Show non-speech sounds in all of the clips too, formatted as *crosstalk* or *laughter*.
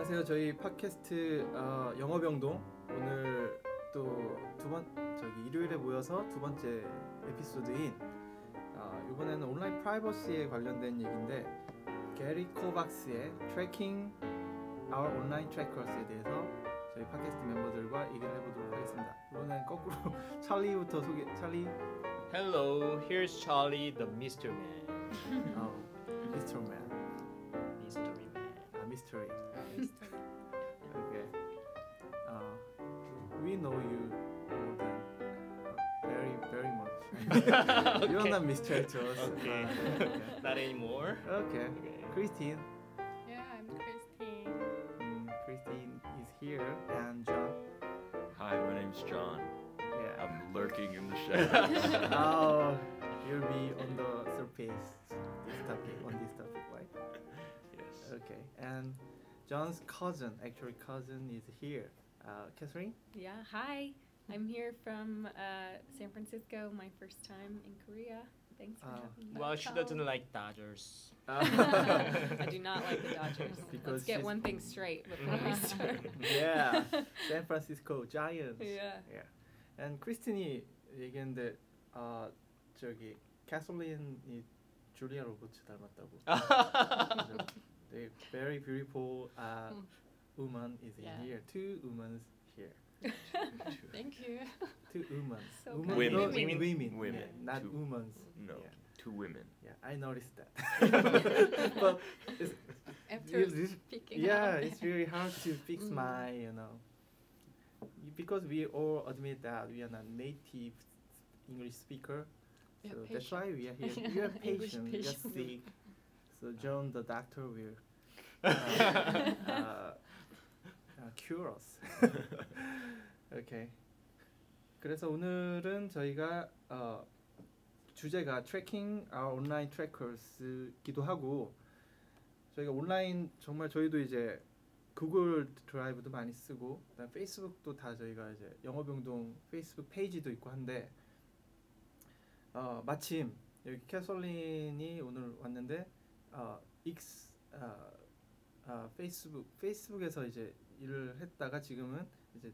안녕하세요. 저희 팟캐스트 어, 영어병동 오늘 또 두 번 저기 일요일에 모여서 두 번째 에피소드인 어, 이번에는 온라인 프라이버시에 관련된 얘기인데 게리 코박스의 Tracking Our Online Trackers에 대해서 저희 팟캐스트 멤버들과 얘기를 해보도록 하겠습니다. 이번엔 거꾸로 *laughs* 찰리부터 소개. 찰리, Hello, here's Charlie, the Mystery Man. 어, Mr. Man, much. You're not mystery to us. Okay. Uh, okay. Not anymore. okay. Okay. Christine. Yeah, I'm Christine. Mm, Christine is here, and John. Hi, my name's John. Yeah. I'm lurking in the shadows. *laughs* oh, you'll be on the surface. This topic, on this topic, right? yes. Okay. And John's cousin, actually cousin, is here. Uh, Catherine. Yeah, hi. I'm here from uh, San Francisco, my first time in Korea. Thanks for Ah. having me. Well, she Ciao. doesn't like Dodgers. I *laughs* do not like the *laughs* Dodgers. Because Let's get she's- one thing straight before we start. yeah, *laughs* San Francisco Giants. yeah. Yeah. And 크리스틴이 얘기했는데 아 저기 캐슬린이 줄리아 로버츠 닮았다고. 그래서 되게 very beautiful uh, woman is in Yeah. here. Two women here. Thank you. Two women. So women, kind. no, Women. women, Women. yeah, not Two. women. No, Yeah. two women. yeah, I noticed that. *laughs* but it's, After it's- it's- speaking yeah, out. it's really hard to fix Mm. my, you know, because we all admit that we are not native English speaker. Yeah, So that's why we are here. Yeah, We are *laughs* English patient. We are sick. So John, the doctor, will *laughs* uh, uh, uh, cure us. *laughs* okay. 그래서 오늘은 저희가 어, 주제가 tracking our online trackers기도 하고 저희가 온라인 정말 저희도 이제 구글 드라이브도 많이 쓰고 그다음 페이스북도 다 저희가 이제 영어병동 페이스북 페이지도 있고 한데 어, 마침 여기 캐솔린이 오늘 왔는데 어, 익스 어, 어, 페이스북 페이스북에서 이제 일을 했다가 지금은 이제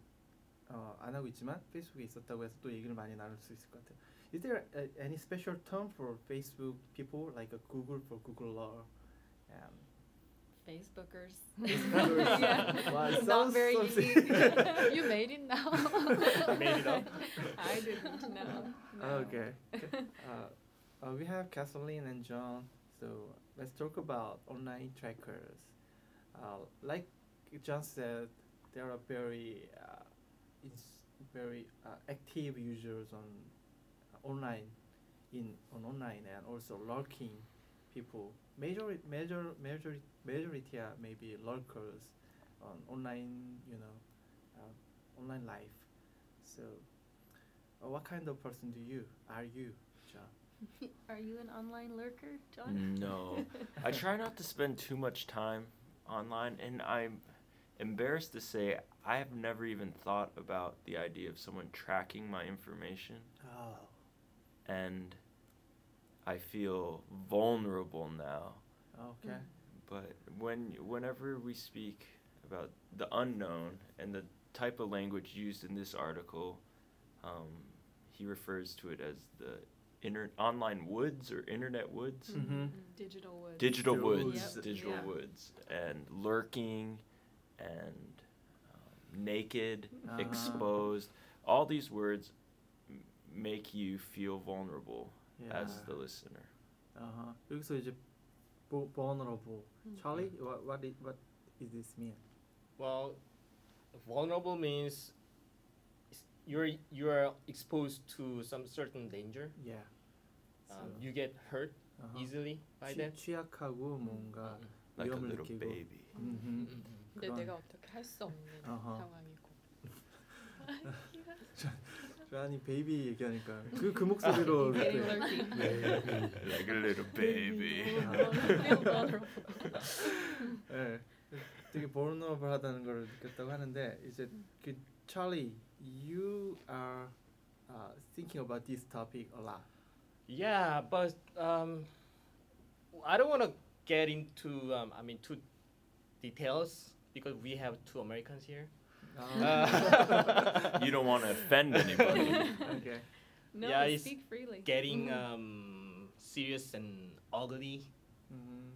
어, 안 하고 있지만 페이스북에 있었다고 해서 또 얘기를 많이 나눌 수 있을 것 같아요. Is there a, any special term for Facebook people like a Google for Googler? Um, Facebookers. Facebookers. yeah. *laughs* Wow, it Not sounds very something. unique. *laughs* you made it now. *laughs* Made it up? I didn't know. No. Okay. uh, uh, we have Kathleen and John. So let's talk about online trackers. Uh, like John said, there are very, uh, it's very uh, active users on uh, online, in on online and also lurking people. Majority, major, majority, majority are maybe lurkers on online, you know, uh, online life. So, uh, what kind of person do you are you, John? *laughs* Are you an online lurker, John? No. *laughs* I try not to spend too much time online, and I'm embarrassed to say I have never even thought about the idea of someone tracking my information, Oh, and I feel vulnerable now. okay. But when whenever we speak about the unknown and the type of language used in this article, um, he refers to it as the inter- online woods or internet woods, Mhm. Mm-hmm. Digital woods. digital Digital woods, woods. Yep. digital Yeah. woods, and lurking, and um, naked, Uh-huh. exposed. All these words m- make you feel vulnerable Yeah. as the listener. Uh-huh. 여기서 이제 보, vulnerable. Mm. Charlie, what what is, what is this mean? Well, vulnerable means s- you're you're exposed to some certain danger. Yeah. Um, So, you get hurt uh-huh. easily by 취, that. 취약하고 뭔가 음, Like a 위험을 little 느끼고. baby. 음흠. 음, 음. 근데 그런- 내가 어떻게 할 수 없는 어허. 상황이고. 조한이 베이비 얘기하니까 그 그 목소리로 Getting 이렇게 lurking. like a little baby. Feel vulnerable. 예, 되게 vulnerable하다는 걸 느꼈다고 하는데 이제 그 Charlie, you are uh, thinking about this topic a lot. Yeah, but um, I don't want to get into um, I mean too details because we have two Americans here. Uh, *laughs* you don't want to offend anybody. *laughs* okay. No, Yeah, it's speak freely. Getting Mhm. um, serious and ugly. Mm-hmm.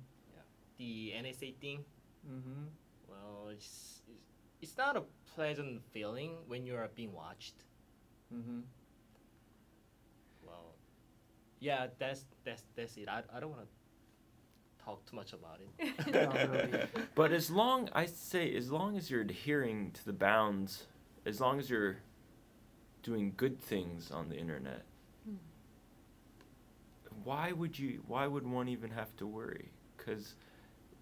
The NSA thing. Mm-hmm. Well, it's, it's it's not a pleasant feeling when you are being watched. Mm-hmm. Well, yeah, that's that's that's it. I, I don't want to talk too much about it. *laughs* *laughs* Really. But as long I say, as long as you're adhering to the bounds, as long as you're doing good things on the internet, Hmm. why would you? Why would one even have to worry? Because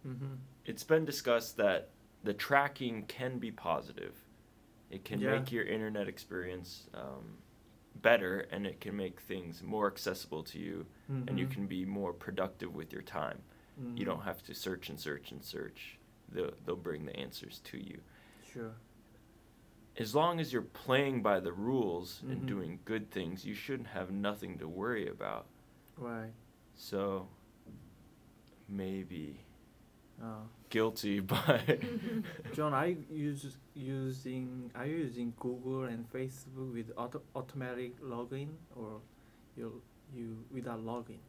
Mm-hmm. it's been discussed that the tracking can be positive. It can Yeah. make your internet experience um, better, and it can make things more accessible to you, and you Mhm. can be more productive with your time. You Mhm. don't have to search and search and search. They'll, they'll bring the answers to you. Sure. As long as you're playing by the rules and Mhm. doing good things, you shouldn't have nothing to worry about. Right. So, maybe Uh, guilty, *laughs* but *laughs* John, are you use, using are you using Google and Facebook with auto, automatic login or you you without login,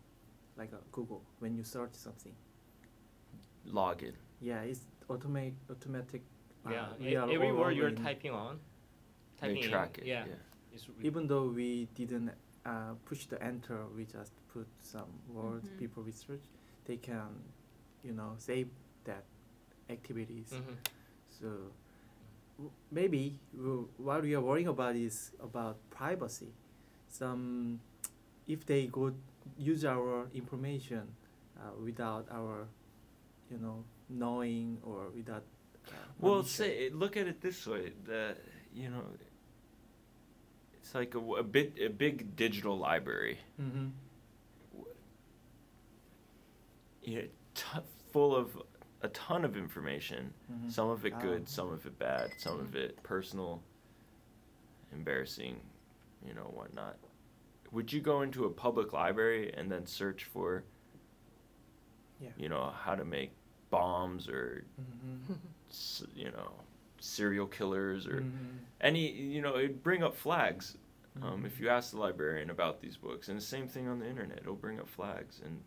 like a Google when you search something? log in. Yeah, it's automatic automatic. uh, yeah, we e- every word you're typing on, They typing in, track it. Yeah, Yeah. re- Even though we didn't uh, push the enter, we just put some words Mhm. people research. They can, you know, save that activities. Mhm. So w- maybe w- what we are worrying about is about privacy. Some, if they go use our information uh, without our, you know, knowing or without. Uh, Well, say look at it this way: the you know, it's like a, a bit a big digital library. Mm-hmm. Know, t- full of a ton of information. Mhm. Some of it Ah. good, some of it bad, some of it personal, embarrassing, you know, whatnot. Would you go into a public library and then search for, Yeah. you know, how to make bombs or, Mhm. s- you know, serial killers or Mhm. any, you know, it'd bring up flags. Um, Mhm. if you ask the librarian about these books, and the same thing on the internet, it'll bring up flags and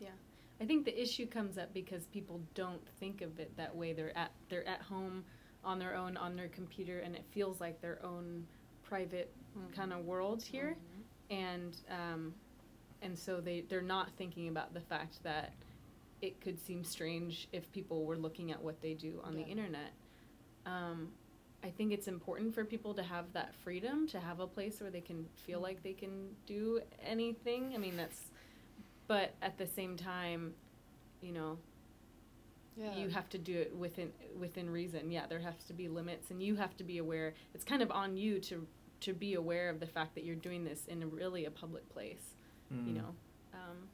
Yeah. I think the issue comes up because people don't think of it that way. They're at they're at home on their own on their computer, and it feels like their own private kind of world here. And um, and so they they're not thinking about the fact that it could seem strange if people were looking at what they do on the internet. Um, I think it's important for people to have that freedom to have a place where they can feel Mm. like they can do anything. I mean, that's, but at the same time, you know, Yeah. you have to do it within within reason. Yeah, there has to be limits, and you have to be aware. It's kind of on you to to be aware of the fact that you're doing this in a really a public place. You Mm. know, um,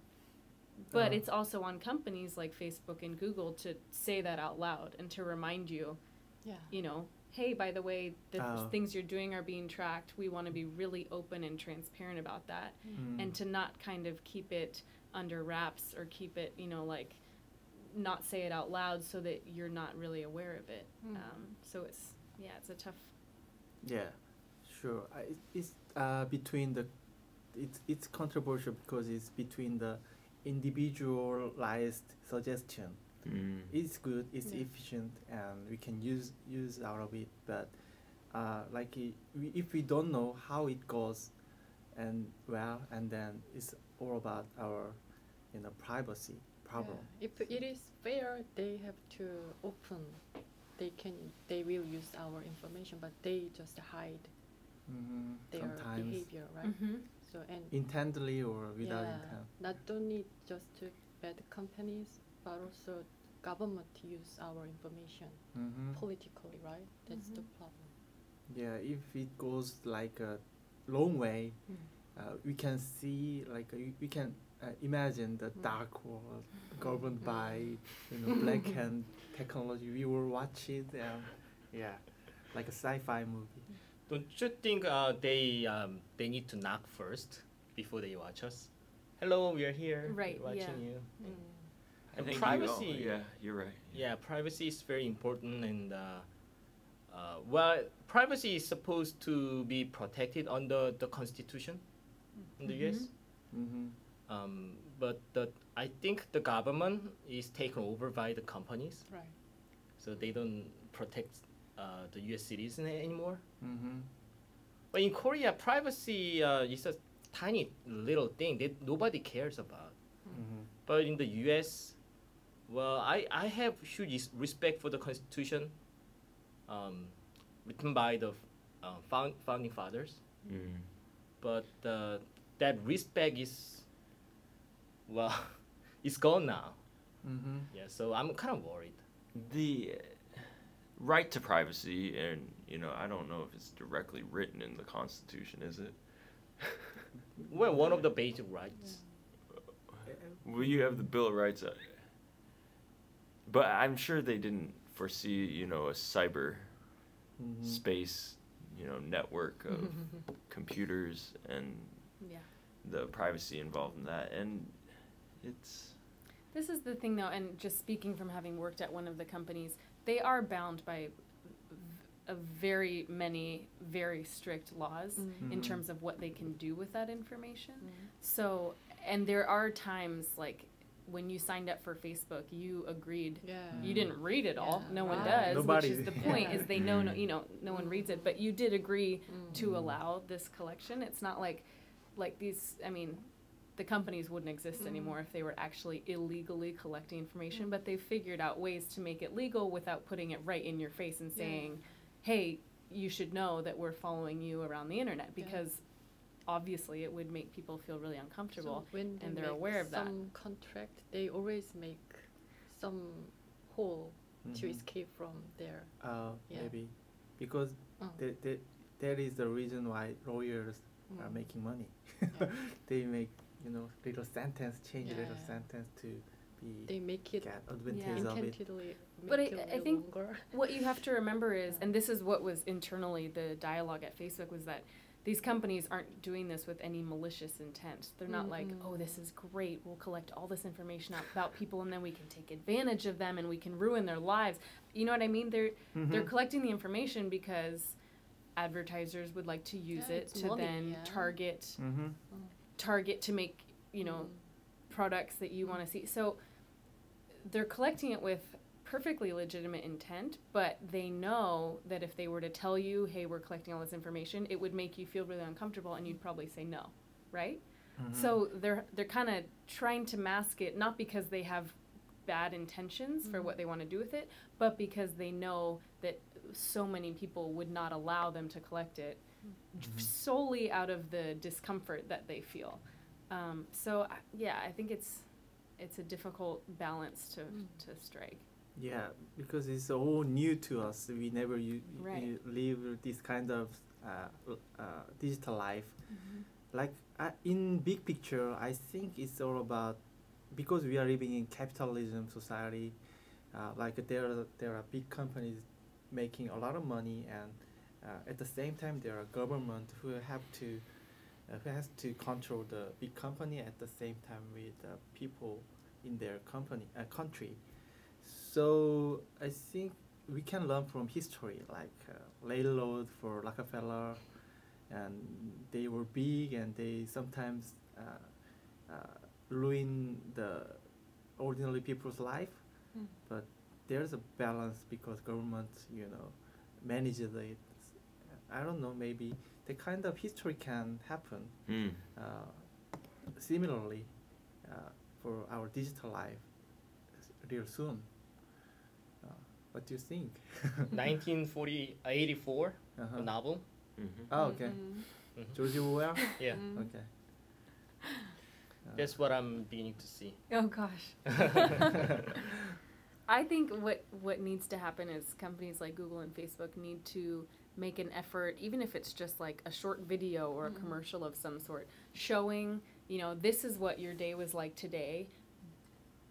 but Uh. it's also on companies like Facebook and Google to say that out loud and to remind you yeah. you know, hey, by the way, the Oh. things you're doing are being tracked. We want to be really open and transparent about that, Mm. and to not kind of keep it under wraps or keep it, you know, like not say it out loud so that you're not really aware of it. Mm. Um, so it's yeah, it's a tough. Yeah, sure. I, it's uh, between the, it's it's controversial because it's between the individualized suggestion. mm, It's good, it's Yeah. efficient, and we can use use out of it. But uh, like i- we, if we don't know how it goes, and well, and then it's all about our, you know, privacy problem. Yeah. If it is fair, they have to open. They can. They will use our information, but they just hide hmm their Sometimes behavior, right? Mm-hmm. So and intently or without yeah, intent. not only just to bad companies, but also government use our information hmm politically, right? That's the Mhm. problem. Yeah, if it goes like a long way, Mm. uh, we can see like uh, we can uh, imagine the Mm. dark world governed Mm. by you know *laughs* black hand technology. We will watch it and yeah, like a sci-fi movie. Don't you think uh, they um, they need to knock first before they watch us? Hello, we are here. Right, we're watching yeah. you. Mm. I think privacy. You, yeah, you're right. Yeah, privacy is very important, and uh, uh, well, privacy is supposed to be protected under the Constitution in the U.S. Mm-hmm. Um, but the, I think the government is taken over by the companies, Right. so they don't protect uh, the U.S. citizen anymore. Mm-hmm. But in Korea, privacy uh, is a tiny little thing that nobody cares about. Mm-hmm. But in the U.S., well, I, I have huge respect for the Constitution, um, written by the uh, found, founding fathers. Mm. But uh, that respect is, well, *laughs* it's gone now. Mm-hmm. Yeah, so I'm kind of worried. The right to privacy, and you know, I don't know if it's directly written in the Constitution, is it? *laughs* Well, one of the basic rights. Well, you have the Bill of Rights, uh, but I'm sure they didn't foresee, you know, a cyber Mm-hmm. space, you know, network of *laughs* computers and Yeah. the privacy involved in that, and it's This is the thing, though, and just speaking from having worked at one of the companies, they are bound by v- a very many very strict laws Mm. in Mhm. terms of what they can do with that information. Mm. So, and there are times like when you signed up for Facebook, you agreed. Yeah. You didn't read it all. Yeah. No one does, Nobody- which is the point. Is they know, no, *laughs* you know, no one reads it, but you did agree Mm. to allow this collection. It's not like, like these. I mean, the companies wouldn't exist Mm. anymore if they were actually illegally collecting information. Mm. But they've figured out ways to make it legal without putting it right in your face and Yeah. saying, "Hey, you should know that we're following you around the internet," Yeah. because obviously it would make people feel really uncomfortable. So when they and they're make aware of that. some contract, they always make some hole to Mhm. escape from there. Uh, Yeah. maybe because Oh. the, the, that is the reason why lawyers are Mm. making money. Yeah. *laughs* they make you know little sentence, change little sentence to be They make it get advantage of it. intentionally But I- it a I little think- longer. *laughs* what you have to remember is, Yeah. and this is what was internally the dialogue at Facebook was that these companies aren't doing this with any malicious intent. They're not like, oh, this is great. We'll collect all this information about people, and then we can take advantage of them, and we can ruin their lives. You know what I mean? They're they're Mhm. collecting the information because advertisers would like to use Yeah, it to money, then yeah. target Mhm. Target to make you know Mm. products that you want to see. So they're collecting it with perfectly legitimate intent, but they know that if they were to tell you, "Hey, we're collecting all this information," it would make you feel really uncomfortable and you'd probably say no, right? Mhm. So they're they're kind of trying to mask it not because they have bad intentions for Mhm. what they want to do with it, but because they know that so many people would not allow them to collect it Mhm. solely out of the discomfort that they feel. Um, so I- yeah, I think it's it's a difficult balance to Mm. to strike. Yeah, because it's all new to us. We never u- Right. u- live this kind of uh, uh, digital life. Like uh, in big picture, I think it's all about because we are living in capitalism society. Uh, like there are there are big companies making a lot of money, and uh, at the same time there are government who have to uh, who has to control the big company at the same time with uh, people in their company uh, country. So I think we can learn from history, like uh, railroad for Rockefeller, and they were big and they sometimes uh, uh, ruin the ordinary people's life. Mm. But there's a balance because government, you know, manages it. I don't know, maybe the kind of history can happen Mm. uh, similarly uh, for our digital life real soon. Uh, what do you think? *laughs* 1940, 84, Uh-huh. a novel. hmm Oh, okay. Mhm. George Orwell. *laughs* Yeah, Mm. Okay. *laughs* That's what I'm beginning to see. Oh gosh. I think what what needs to happen is companies like Google and Facebook need to make an effort, even if it's just like a short video or a Mhm. commercial of some sort, showing you know this is what your day was like today,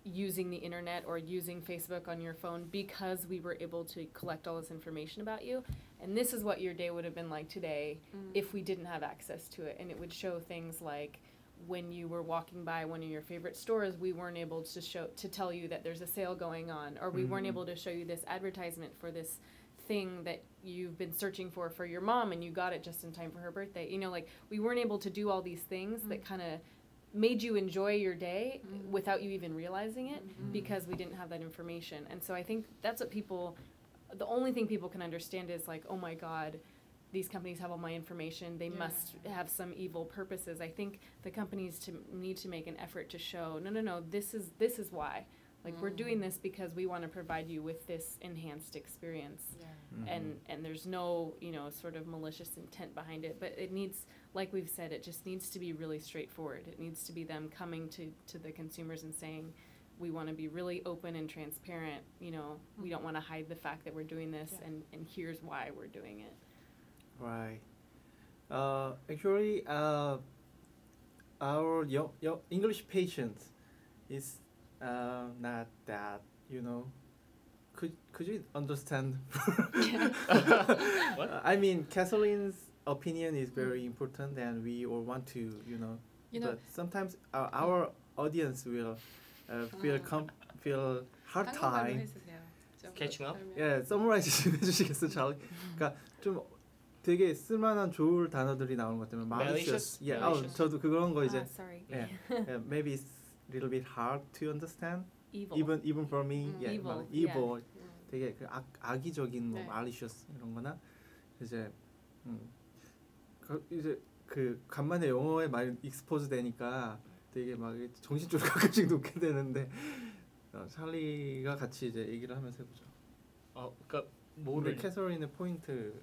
using the internet or using Facebook on your phone because we were able to collect all this information about you, and this is what your day would have been like today Mm. if we didn't have access to it and it would show things like when you were walking by one of your favorite stores, we weren't able to show to tell you that there's a sale going on, or we weren't Mhm. able to show you this advertisement for this thing that you've been searching for for your mom and you got it just in time for her birthday. You know, like we weren't able to do all these things that kind of made you enjoy your day Mm. without you even realizing it Mhm. because we didn't have that information. And so I think that's what people, the only thing people can understand is like, oh my God, these companies have all my information. They Yeah. must have some evil purposes. I think the companies to need to make an effort to show, no, no, no, this is this is why. Like we're doing Mm. this because we want to provide you with this enhanced experience Yeah. Mhm. and and there's no you know sort of malicious intent behind it but it needs like we've said it just needs to be really straightforward it needs to be them coming to to the consumers and saying we want to be really open and transparent you know we don't want to hide the fact that we're doing this Yeah. and and here's why we're doing it Right. Uh, actually, uh, our yo- yo- English patient is uh, not that, you know. Could could you understand? *laughs* *laughs* What? Uh, I mean, Kathleen's opinion is very important, and we all want to, you know. You know, but sometimes our, our audience will uh, feel 아. com- feel hard 한국말로 time. 해주세요. 좀 Catching up? 설명. 예, 서머라이즈 좀 *laughs* 해주시겠어요? 잘. 그러니까 좀 되게 쓸만한 좋을 단어들이 나오는 것 때문에 Malicious? malicious. 예, Malicious. 어, 저도 그런 거 이제 ah, sorry 예, 예, maybe it's a little bit hard to understand, evil even even for me. 음, 예, evil, 막 yeah. evil. 음. 되게 그 악, 악의적인 뭐 네. malicious 이런 거나 이제 음, 그, 이제 그 간만에 영어에 많이 익스포즈 되니까 되게 막 정신줄 *laughs* 가끔씩 놓게 되는데 어, 찰리가 같이 이제 얘기를 하면서 해보죠. 어, 그러니까 뭐를 캐서린의 포인트를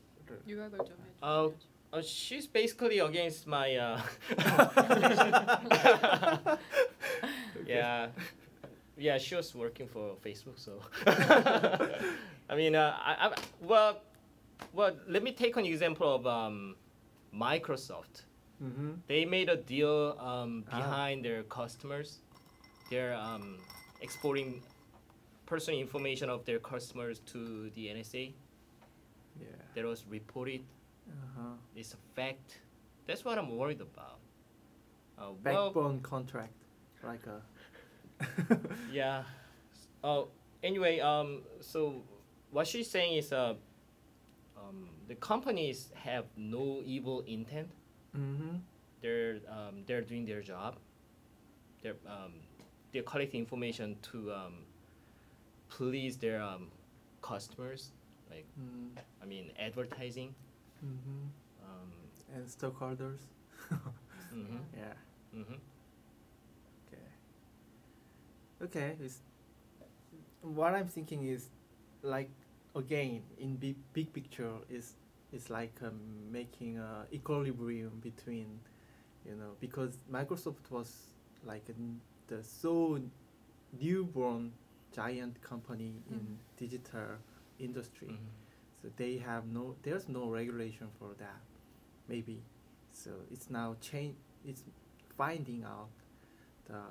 요약을 좀 해주세요. 아, uh, she's basically against my uh *laughs* yeah. Yeah she was working for facebook so. *laughs* I mean uh, I, I well well let me take an example of um microsoft. 음흠. they made a deal um, Ah. behind their customers. They're um, exporting personal information of their customers to the nsa Yeah. that was reported Uh-huh. it's a fact. That's what I'm worried about. Uh, well, Backbone contract, like a. *laughs* yeah. Oh, anyway, um, so what she's saying is, uh, um, the companies have no evil intent. mm-hmm. They're um, they're doing their job. They're um, they're collecting information to um, please their um, customers. Like Mm, I mean, advertising. Mm-hmm. Um, And stockholders. mhm, *laughs* Yeah. mhm. Okay. Okay. It's, what I'm thinking is, like, again, in big big picture, is is like um, making a equilibrium between, you know, because Microsoft was like an, the so newborn giant company in Mhm. digital industry. mhm. So they have no, there's no regulation for that, maybe. So it's now change, it's finding out the,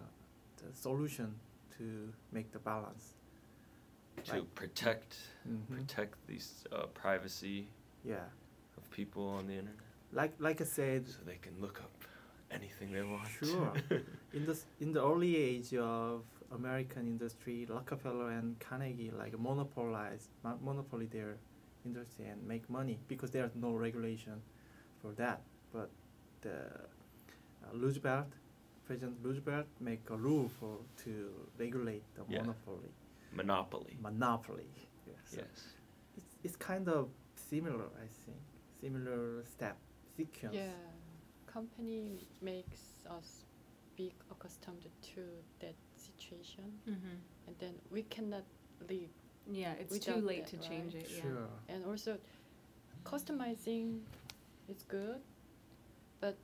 the solution to make the balance. to Right. protect Mhm. protect these uh, privacy Yeah, of people on the internet, like like I said, so they can look up anything they want. Sure. *laughs* in the in the early age of American industry, Rockefeller and Carnegie like monopolized mo- monopoly their industry and make money because there's no regulation for that. But the uh, Roosevelt, President Roosevelt, make a rule for to regulate the Yeah. monopoly, Monopoly. monopoly. Yeah, so Yes. It's it's kind of similar, I think, similar step sequence. Yeah, company makes us be accustomed to that situation, mm-hmm. and then we cannot live. Yeah it's too Without late that, to change right? it yeah Sure. And also, customizing is good, but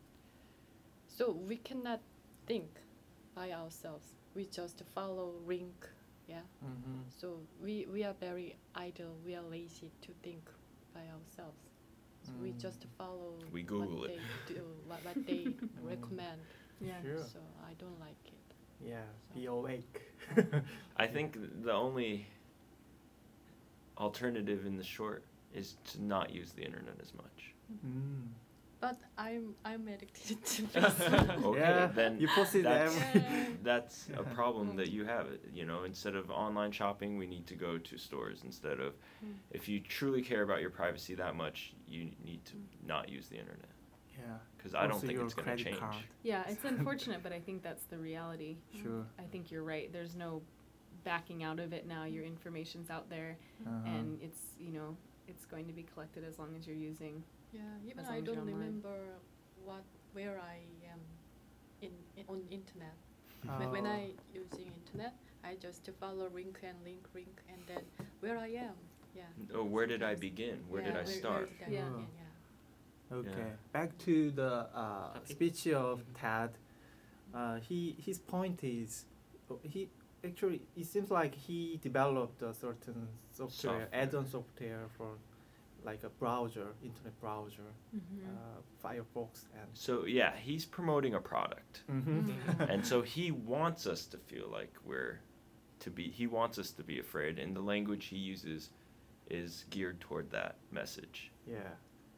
so we cannot think by ourselves. We just follow link. Yeah. Mm-hmm. So we, we are very idle. We are lazy to think by ourselves. So we Mm. just follow We Google what it. they do, *laughs* what, what they recommend. yeah Sure. So I don't like it. Yeah, So- be awake. *laughs* *laughs* I think the only alternative in the short is to not use the internet as much. Mm. But I'm I'm addicted to *laughs* Facebook. Okay, yeah, then you posted that's every. Yeah. that's a problem that you have. You know, instead of online shopping, we need to go to stores. Instead of, Mm. if you truly care about your privacy that much, you need to not use the internet. yeah. Because I don't think it's going to change. card. Yeah, it's *laughs* unfortunate, but I think that's the reality. Sure. I think you're right. There's no backing out of it now. Your information's out there, Uh-huh. and it's you know it's going to be collected as long as you're using. Yeah, even I long as you're don't remember what where I am in, in on internet. *laughs* When, when Oh. I using internet, I just follow link and link link and then where I am. Yeah. Oh, where did I begin? Where Yeah, did I where- start? Where did I Yeah. begin? Yeah. Okay, Yeah. back to the uh, speech of Mhm. Ted. Uh, he his point is, uh, he actually it seems like he developed a certain software, Software. add-on software for like a browser, internet browser, Mm-hmm. uh, Firefox, and So yeah, he's promoting a product, Mhm. and so he wants us to feel like we're to be. He wants us to be afraid, and the language he uses is geared toward that message. yeah,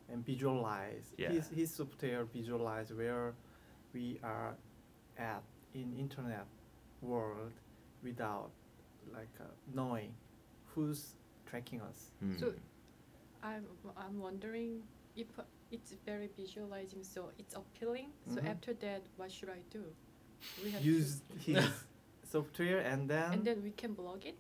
and visualize. Yeah. His his software visualize where we are at in internet world without like uh, knowing who's tracking us. So Hmm. I'm I'm wondering if uh, it's very visualizing, so it's appealing. So Mhm. after that, what should I do? We have use his *laughs* software and then and then we can blog it.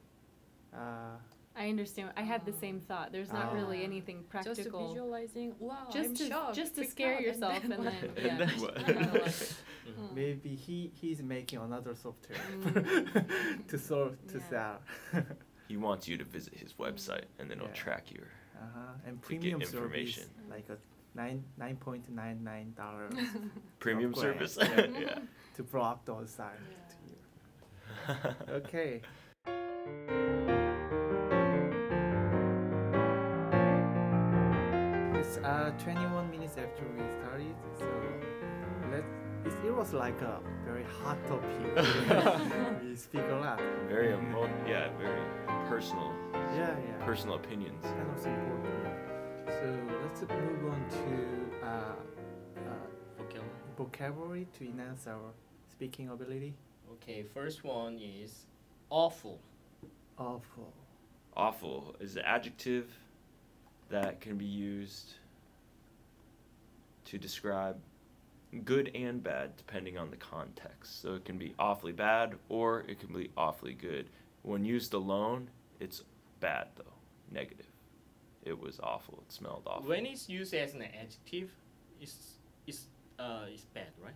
uh, I understand. I had the same thought. There's not really Ah. anything Just practical. visualizing. Wow, Just I'm to- shocked. just to scare out, yourself and then- and then what? *laughs* Kinda. *laughs* Mm. maybe he he's making another software Mm. *laughs* to sort to Yeah. sell. he wants you to visit his website, and then he'll Yeah. track your. uh-huh. And premium information. service like a nine nine point nine nine dollars Premium service. yeah. yeah. to block those sites to you. Okay. Uh 21 minutes after we started, so let it, it was like a very hot topic. *laughs* we speak a lot. very emo- yeah, very personal, Yeah, yeah. personal opinions. kind of important. So let's move on to uh, uh, Vocabulary. vocabulary to enhance our speaking ability. Okay, first one is awful. Awful. Awful is an adjective that can be used to describe good and bad depending on the context. So it can be awfully bad or it can be awfully good. When used alone, it's bad though, negative. It was awful. It smelled awful. When it's used as an adjective, it's it's uh it's bad, right?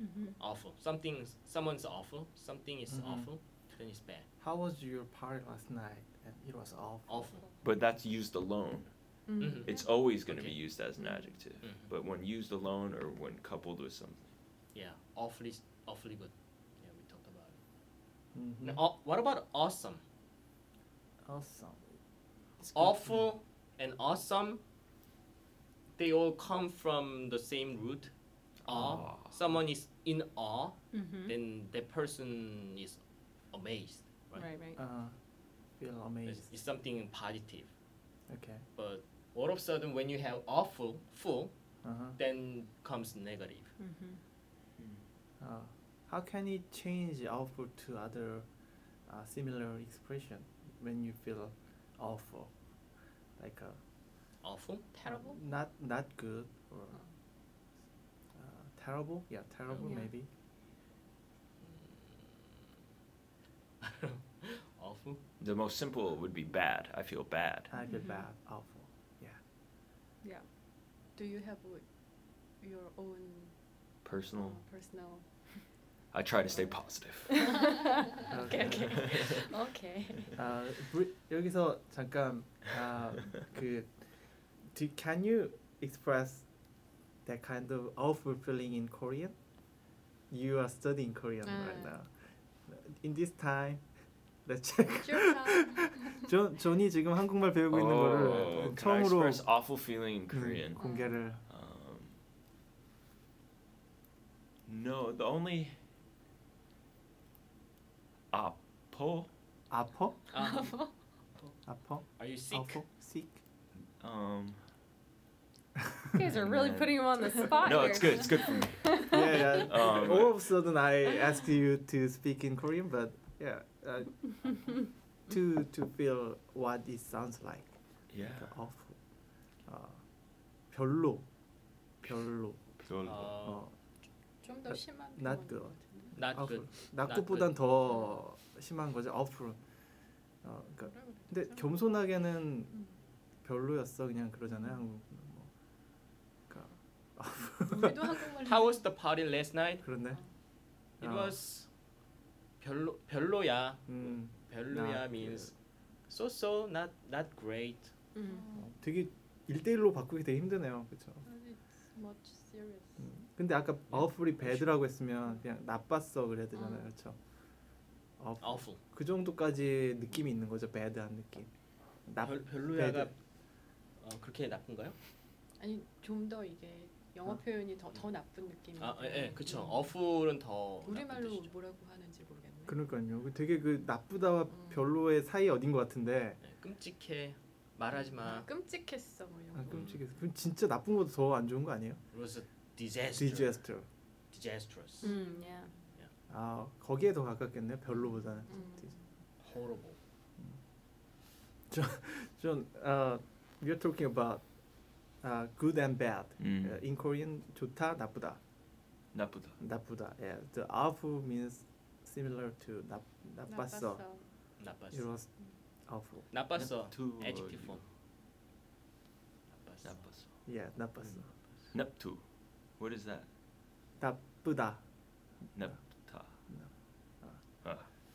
Mhm. Awful. Something someone's awful. Something is Mhm. awful. Then it's bad. How was your party last night? And it was awful. Awful. but that's used alone. Mm. Mhm. It's always going to Okay. be used as an adjective. Mhm. But when used alone or when coupled with something. Yeah, awfully awfully good. Yeah, we talked about it. Mhm. Now, aw- what about awesome? Awesome. It's good. Awful and awesome. They all come from the same root. Awe. Awe. Someone is in awe, Mhm. then that person is amazed. Right. Right, right. Uh, feel It's, amazed. it's something positive. Okay. But all of a sudden, when you have awful, full, Uh huh. then comes negative. Mhm. Uh, how can it change awful to other uh, similar expression when you feel awful, like uh, Awful. Terrible. not not good or uh, terrible? Yeah, terrible Yeah. maybe. *laughs* awful. The most simple would be bad. I feel bad. I feel Mhm. bad, awful. Yeah. Yeah. Do you have uh, your own Personal. uh, personal? I try to stay positive. *laughs* okay, okay, *laughs* okay. 아, 브리- 여기서 잠깐 아, *laughs* 그 do, can you express that kind of awful feeling in Korean? You are studying Korean right 아. now. In this time, let's check. Your time. 존 존이 지금 한국말 배우고 있는 거를 Oh, can I 처음으로 express awful feeling in 음, Korean? 공개를 Um, no, the only apo 아파? Um, 아파? are you sick? 아파? sick? um You guys are really Man. putting him on the spot no, here. it's good. It's good for me. yeah, yeah. Um, All of a sudden, I asked you to speak in Korean, but yeah, uh, to to feel what it sounds like. Yeah. awful. 어, 별로, 별로. 별로. 어, 어, 좀더 심한 not good. not good. not Not good보단 더 심한 거죠. awful. 어, 그러니까 근데? 겸손하게는 음. 별로였어 그냥 그러잖아요. 한국은 뭐. 그러니까 우리도 한국말 How was the party last night? 그런데 It 어. was 별로 별로야. 음, 별로야 Not means so so not not great. 음. 어, 되게 1대1로 바꾸기 되게 힘드네요. 그렇죠? It's much serious. 음. 근데 아까 awful이 bad라고 했으면 그냥 나빴어 그래야 되잖아요. 음. 그렇죠? awful. Awful. 그 정도까지 느낌이 있는 거죠. bad한 느낌. 나 별, 별로야가 bad. 어, 그렇게 나쁜가요? 아니 좀 더 이게 영어 어. 표현이 더 더 나쁜 느낌이. 아, 예, 예 그렇죠. 음. awful은 더 우리말로 나쁜 뜻이죠. 뭐라고 하는지 모르겠네. 그러니까요. 그 되게 그 나쁘다와 음. 별로의 사이 어딘 것 같은데 네, 끔찍해. 말하지 마. 끔찍했어 뭐 이런 아, 거. 끔찍해서 그럼 진짜 나쁜 것도 더 안 좋은 거 아니에요? It was a disaster. disaster. Disastrous. 음, yeah. 아 거기에 더 가깝겠네요. 별로보다는. 음. Horrible. John, uh, we're talking about uh, good and bad. 음. Uh, in Korean, 좋다, 나쁘다. 나쁘다. 나쁘다. Yeah, the awful means similar to 나, 나빴어. It 나빴어. was awful. 나빴어. 납투. adjective form. 나빴어. 나빴어. Yeah, 나빴어. 납투. What is that? 나쁘다. 납타.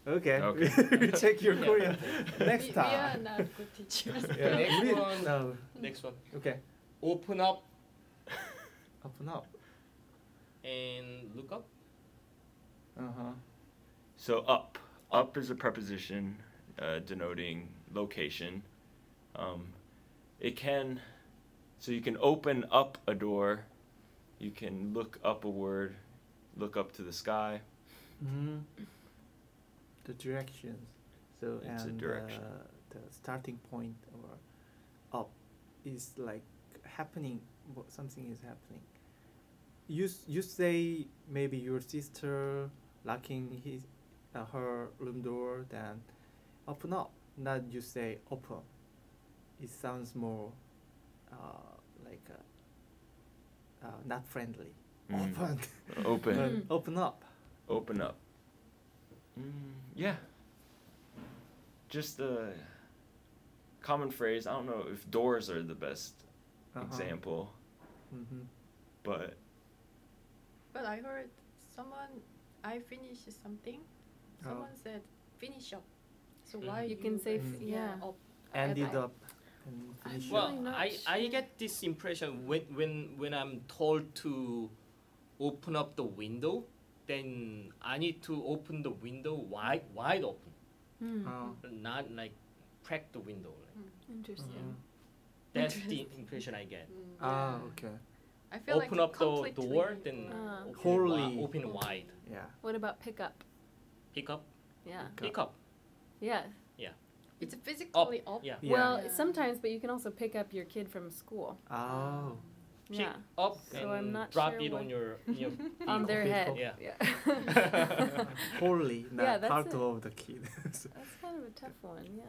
Okay, Okay. *laughs* we check your Yeah. Korean *laughs* next we, we are time. not good teachers. Yeah, Next 우리- one. no. Next one. Okay, Open up *laughs* open up. and look up. Uh huh. So up. Up is a preposition uh, denoting location. Um, it can, so you can open up a door. You can look up a word, look up to the sky. hmm The directions. So It's a and direction. Uh, the starting point or up is like happening. Something is happening. You you say maybe your sister locking his uh, her room door, then open up. Not you say open. It sounds more uh, like uh, uh, not friendly. Mm. Open. Open. *laughs* Mm. open up. Open up. Mm, yeah. Just a common phrase. I don't know if doors are the best Uh-huh. example, hmm but But I heard someone I finished something. Oh. Someone said finish up. So Mm. why You can say f- guys- yeah. up. ended I- up and I'm Well, up. really not I, I get this impression when, when when I'm told to open up the window, then I need to open the window wide wide open, Mm. Oh. not like crack the window. Like, Interesting. Mhm. That's the impression I get. Mm, Ah, okay. I feel Open like up the completely door, then Ah. open, Wholly. wi- open wide. Yeah. What about pick up? Pick up, Yeah. Pick pick up. Yeah. Yeah. It's physically up. Yeah. Yeah. Well, Yeah. sometimes, but you can also pick up your kid from school. Oh. Pick Yeah. up So and I'm not drop sure it what- on your, your *laughs* On their Vehicle. head. Yeah. Wholly, *laughs* *laughs* not Yeah, that's part it. of the kid. So- That's kind of a tough one. Yeah.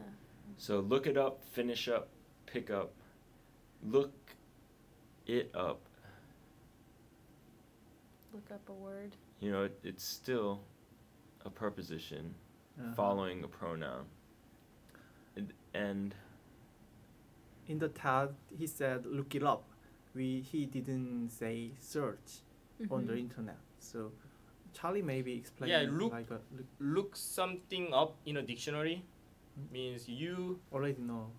so look it up, finish up, pick up, look it up. Look up a word. You know, it, it's still a preposition Uh-huh. following a pronoun. And, and In the tag, he said look it up. We he didn't say search on the Mhm. internet. So Charlie maybe explain Yeah, look- like a, look, Look something up in a dictionary Hmm? means you already know.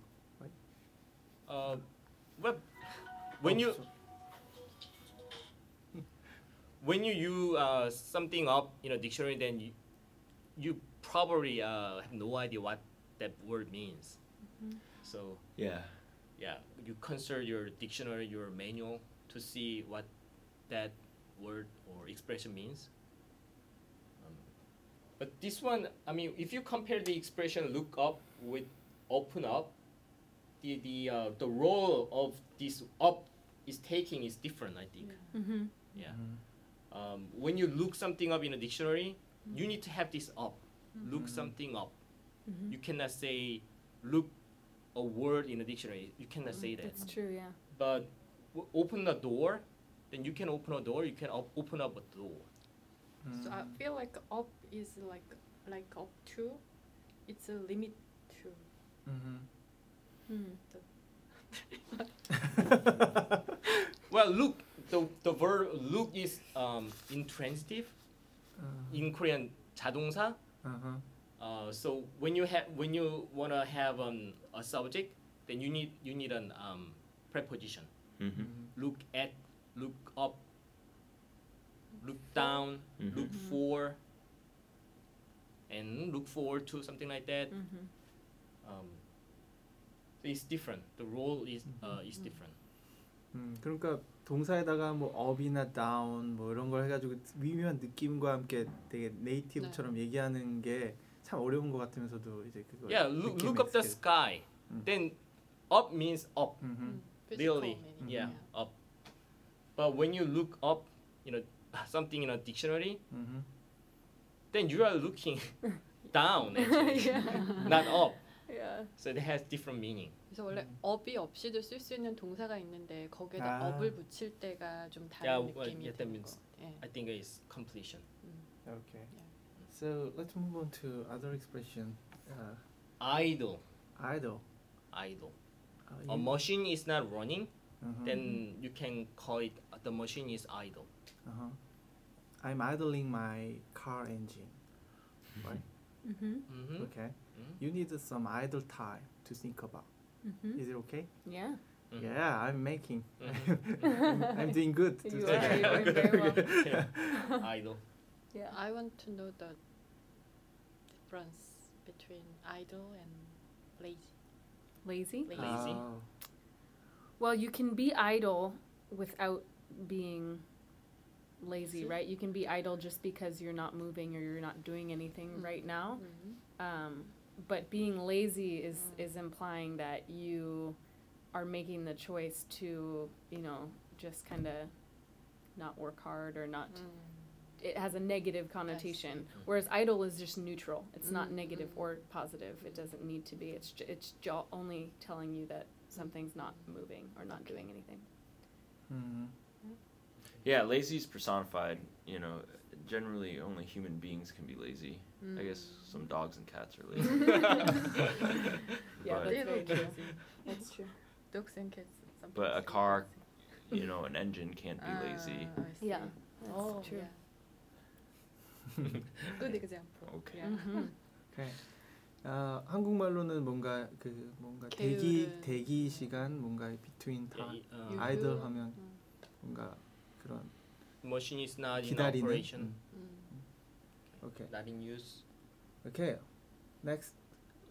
uh well when you when you use uh, something up in a dictionary, then you, you probably uh, have no idea what that word means. Mhm. So yeah, yeah, you consult your dictionary, your manual to see what that word or expression means. Um, but this one, I mean, if you compare the expression "look up" with "open up," the the uh, the role of this up is taking is different. I think. Mm-hmm. Yeah. 음. Um, when you look something up in a dictionary, you need to have this up. Look Mhm. something up. Mm-hmm. You cannot say look a word in a dictionary. You cannot say that. That's true. Yeah. But w- open a door, then you can open a door. You can op- open up a door. So I feel like up is like like up to, it's a limit to. 음흠. Mm. Well, look. The the verb look is um, intransitive 어, in Korean. 자동사. 어허. Uh, so when you have when you wanna have um, a subject, then you need you need an um, preposition. Mm-hmm. 음. Look at, look up, look down, Mhm. look Mhm. for, and look forward to something like that. Mm-hmm. Um, it's different. The role is uh, is Mhm. different. 음, 그러니까 동사에다가 뭐 up이나 down 뭐 이런 걸 해가지고 미묘한 느낌과 함께 되게 네이티브처럼 얘기하는 게 참 어려운 것 같으면서도 이제 그거 Yeah, look, look up the sky. 음. Then up means up. Mm. Physical really. meaning, Yeah, up. But when you look up, you know, something in a dictionary, 음흠. then you are looking down, actually, yeah. not up. Yeah. So it has different meaning. 그래서 원래 음. 업이 없이도 쓸 수 있는 동사가 있는데 거기에다 아. 업을 붙일 때가 좀 다른 Yeah, well, 느낌이 yeah, that 드는 means- 거. 예. I think it's completion. Okay. Yeah. So let's move on to other expression. Uh, Idle, idle. idle. Uh, A you- machine is not running, uh-huh. then you can call it uh, the machine is idle. uh-huh. I'm idling my car engine. Right? *laughs* Mm-hmm. Mm-hmm. Okay. Mhm. You need some idle time to think about. Mm-hmm. Is it okay? Yeah. Mhm. Yeah, I'm making. Mhm. *laughs* *laughs* I'm doing good. to You say are, you are very well. *laughs* Yeah. idle. Yeah. I want to know the difference between idle and lazy. Lazy. Lazy. Lazy. Oh. Well, you can be idle without being lazy, Lazy? right? You can be idle just because you're not moving or you're not doing anything Mm. right now. Mhm. Um, but being lazy is Mm. is implying that you are making the choice to, you know, just kind of not work hard or not. Mm. It has a negative connotation, Mhm. whereas idle is just neutral. It's not Mm, negative mm. or positive. It doesn't need to be. It's ju- it's ju- only telling you that something's not moving or not doing anything. Mhm. Yeah, lazy is personified. You know, generally only human beings can be lazy. I guess Mm. some dogs and cats are lazy. Yeah, *laughs* *laughs* But- that's Little very true. lazy. That's true. Dogs and cats. sometimes But a they car lazy. you know, an engine can't be lazy. Ah, I see. Yeah, that's oh, true. Yeah. *laughs* Good example. Okay. Yeah. Mhm. 오케이. 아, 한국말로는 뭔가 그 뭔가 대기 게으른. 대기 시간 뭔가 between Yeah, time uh, 유휴. 아이들 하면 음, 뭔가 그런 machine is not in 기다리는 operation, 음, 음. 오케이. not in use. 오케이. Next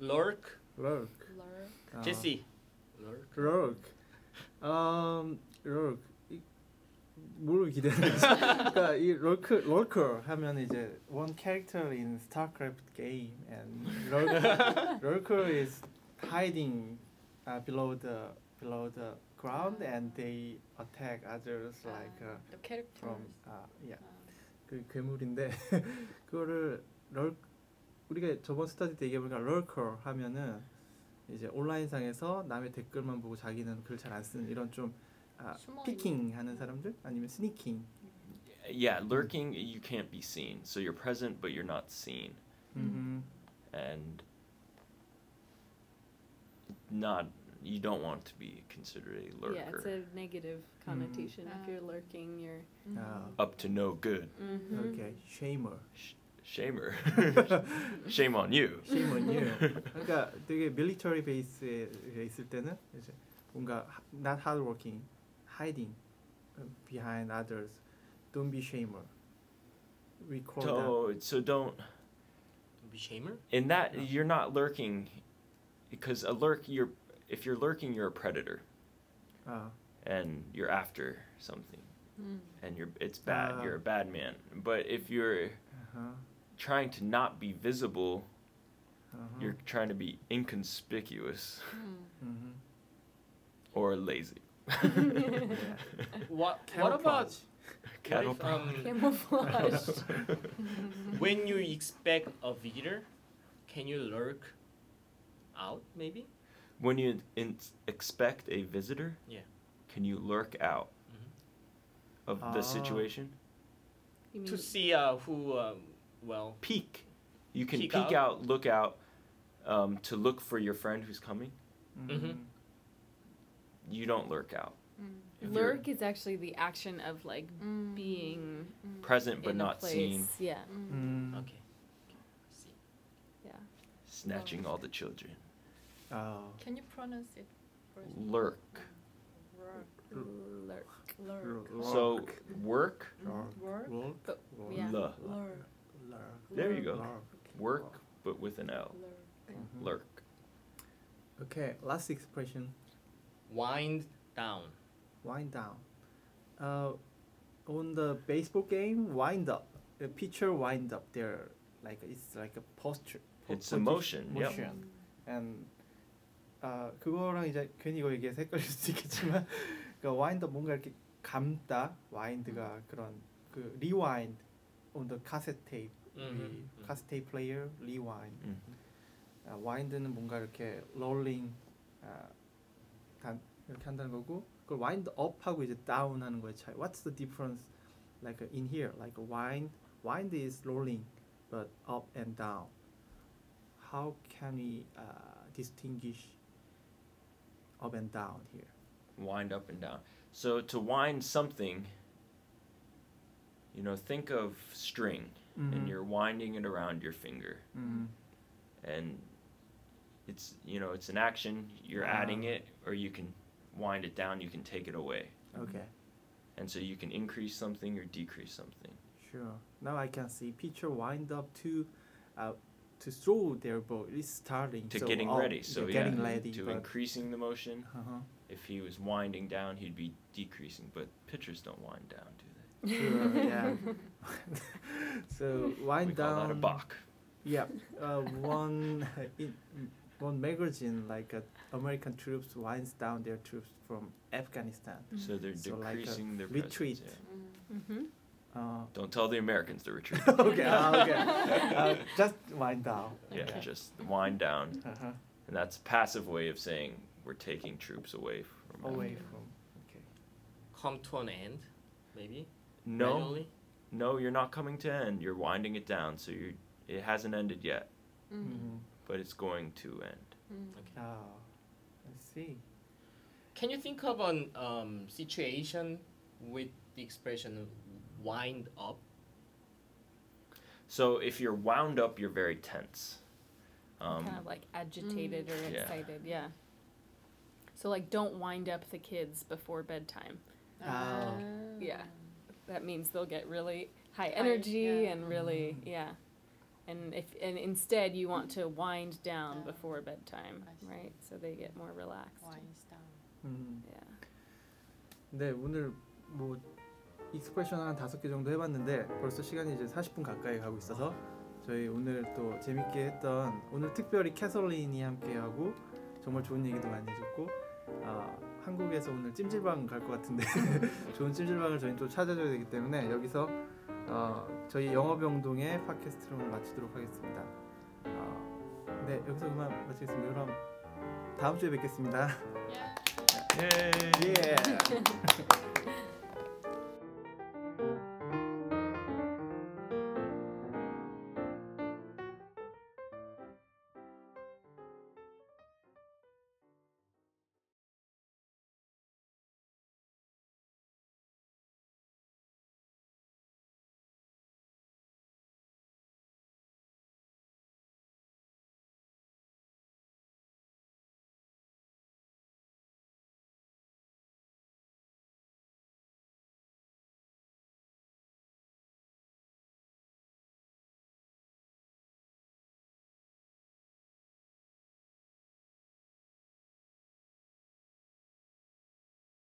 Lurk, lurk. Lurk. 아, Jesse. Lurk. lurk. um lurk. 이- 뭘 기대하는지. *laughs* 그러니까 이 lurk lurker 하면 이제 one character in StarCraft game and lurk, lurker is *laughs* hiding uh, below the below the ground and they attack others like uh, Ah, the characters. from uh, yeah 아, 그 괴물인데 *laughs* 그거를 럴 우리가 저번 스타디 때 얘기해보니까 럴커 하면은 이제 온라인상에서 남의 댓글만 보고 자기는 글 잘 안 쓰는 이런 좀 아, 피킹 하는 사람들 아니면 스니킹 Yeah, lurking you can't be seen. So you're present but you're not seen. 음. And not you don't want to be considered a lurker. Yeah, it's a negative connotation. If you're Ah. lurking, you're. 음. 아, Up to no good. Mhm. 오케이 쉐이머 Shamer. *laughs* Shame on you. shame on you. *laughs* 그러니까 되게 밀리터리 베이스에 있을 때는 이제 뭔가 하- not hardworking, hiding behind others. Don't be shamer. We call that. So, so don't Be shamer. in that No. you're not lurking because a lurk you're if you're lurking, you're a predator. Ah. And you're after something. Mm. And you're it's bad. Uh, you're a bad man. But if you're uh-huh. trying to not be visible, uh-huh. you're trying to be inconspicuous. Hmm. mm-hmm. Or lazy. *laughs* what what about if, um, camouflage? *laughs* *laughs* when you expect a visitor, can you lurk out maybe? When you in- expect a visitor, Yeah. can you lurk out Mhm. of the Ah. situation? You To see uh, who um, well Peek. You can Peek peek, out? out. look out, um, to look for your friend who's coming. Mhm. You don't lurk out. Mm. Lurk is actually the action of like Mm. being Mm. present but not place. seen, Yeah, Mm. Mm. okay. okay. See. yeah. snatching all the children. Oh. Can you pronounce it? first? Lurk. Work. Lurk. Lurk. So Lurk. work, Mm. Work. Lurk. But- Lurk. yeah. L. Lurk. Lurk. There you go. Lurk. Work, but with an L. Lurk. Mhm. Lurk. Okay, last expression. Wind down. Wind down. Uh, on the baseball game, wind up. The pitcher wind up. There, like it's like a posture. po- It's a posi- motion, yep. Motion. And 아 그거랑 이제 괜히 이거 얘기해서 헷갈릴 수도 있겠지만 그 와인드 뭔가 이렇게 감다 와인드가 그런 그 리와인드 on the cassette tape Mhm, 이 mhm. cassette tape player rewind 음. 아, 와인드는 뭔가 이렇게 롤링 아, 단 이렇게 한다는 거고 그걸 와인드 업하고 이제 다운 하는 거의 차이. What's the difference like in here like wind wind is rolling but up and down. How can we uh, distinguish up and down here? Wind up and down. So to wind something, you know, think of string, Mhm. and you're winding it around your finger, 음. and it's you know it's an action. You're adding Ah. it, or you can wind it down. You can take it away, Okay. and so you can increase something or decrease something. Sure. Now I can see pitcher wind up to uh, to throw their ball. It's starting To so getting up, ready. So yeah, yeah, getting ready. to increasing the motion. uh-huh. If he was winding down, he'd be decreasing. But pitchers don't wind down, do they? *laughs* Sure, yeah. *laughs* so wind we call down. that a balk. Yeah, *laughs* uh, one in, one magazine like uh, American troops winds down their troops from Afghanistan. So they're So like a decreasing their retreat. presence. Mm. Mm-hmm. Uh, Don't tell the Americans to retreat. *laughs* okay, ah, okay. *laughs* Uh, just wind down. yeah, Okay. just wind down, Uh-huh. and that's a passive way of saying we're taking troops away from. Away from. Okay. Come to an end, maybe. No, Manually? no, you're not coming to end. You're winding it down, so you it hasn't ended yet, Mm. Mm-hmm. but it's going to end. Mm. Okay. Oh, I see. Can you think of an um, situation with the expression wind up? So if you're wound up, you're very tense. Um, kind of like agitated or Yeah. excited, yeah. So like don't wind up the kids before bedtime. Oh. Yeah. That means they'll get really high High, energy yeah. and really Mm. yeah. And if and instead you want to wind down Yeah. before bedtime, I see. right? So they get more relaxed. Winds down. 음. Yeah. 네 오늘 뭐 익스프레션 한 다섯 개 정도 해봤는데 벌써 시간이 이제 40분 가까이 가고 있어서 저희 오늘 또 재밌게 했던 오늘 특별히 캐서린이 함께하고 정말 좋은 얘기도 많이 해줬고 아, 한국에서 오늘 찜질방 갈 것 같은데 *laughs* 좋은 찜질방을 저희 또 찾아줘야 되기 때문에 여기서 어, 저희 영어병동의 팟캐스트를 마치도록 하겠습니다. 어, 네 여기서 그만 마치겠습니다. 그럼 다음 주에 뵙겠습니다. Yeah. Yay! 예. *laughs*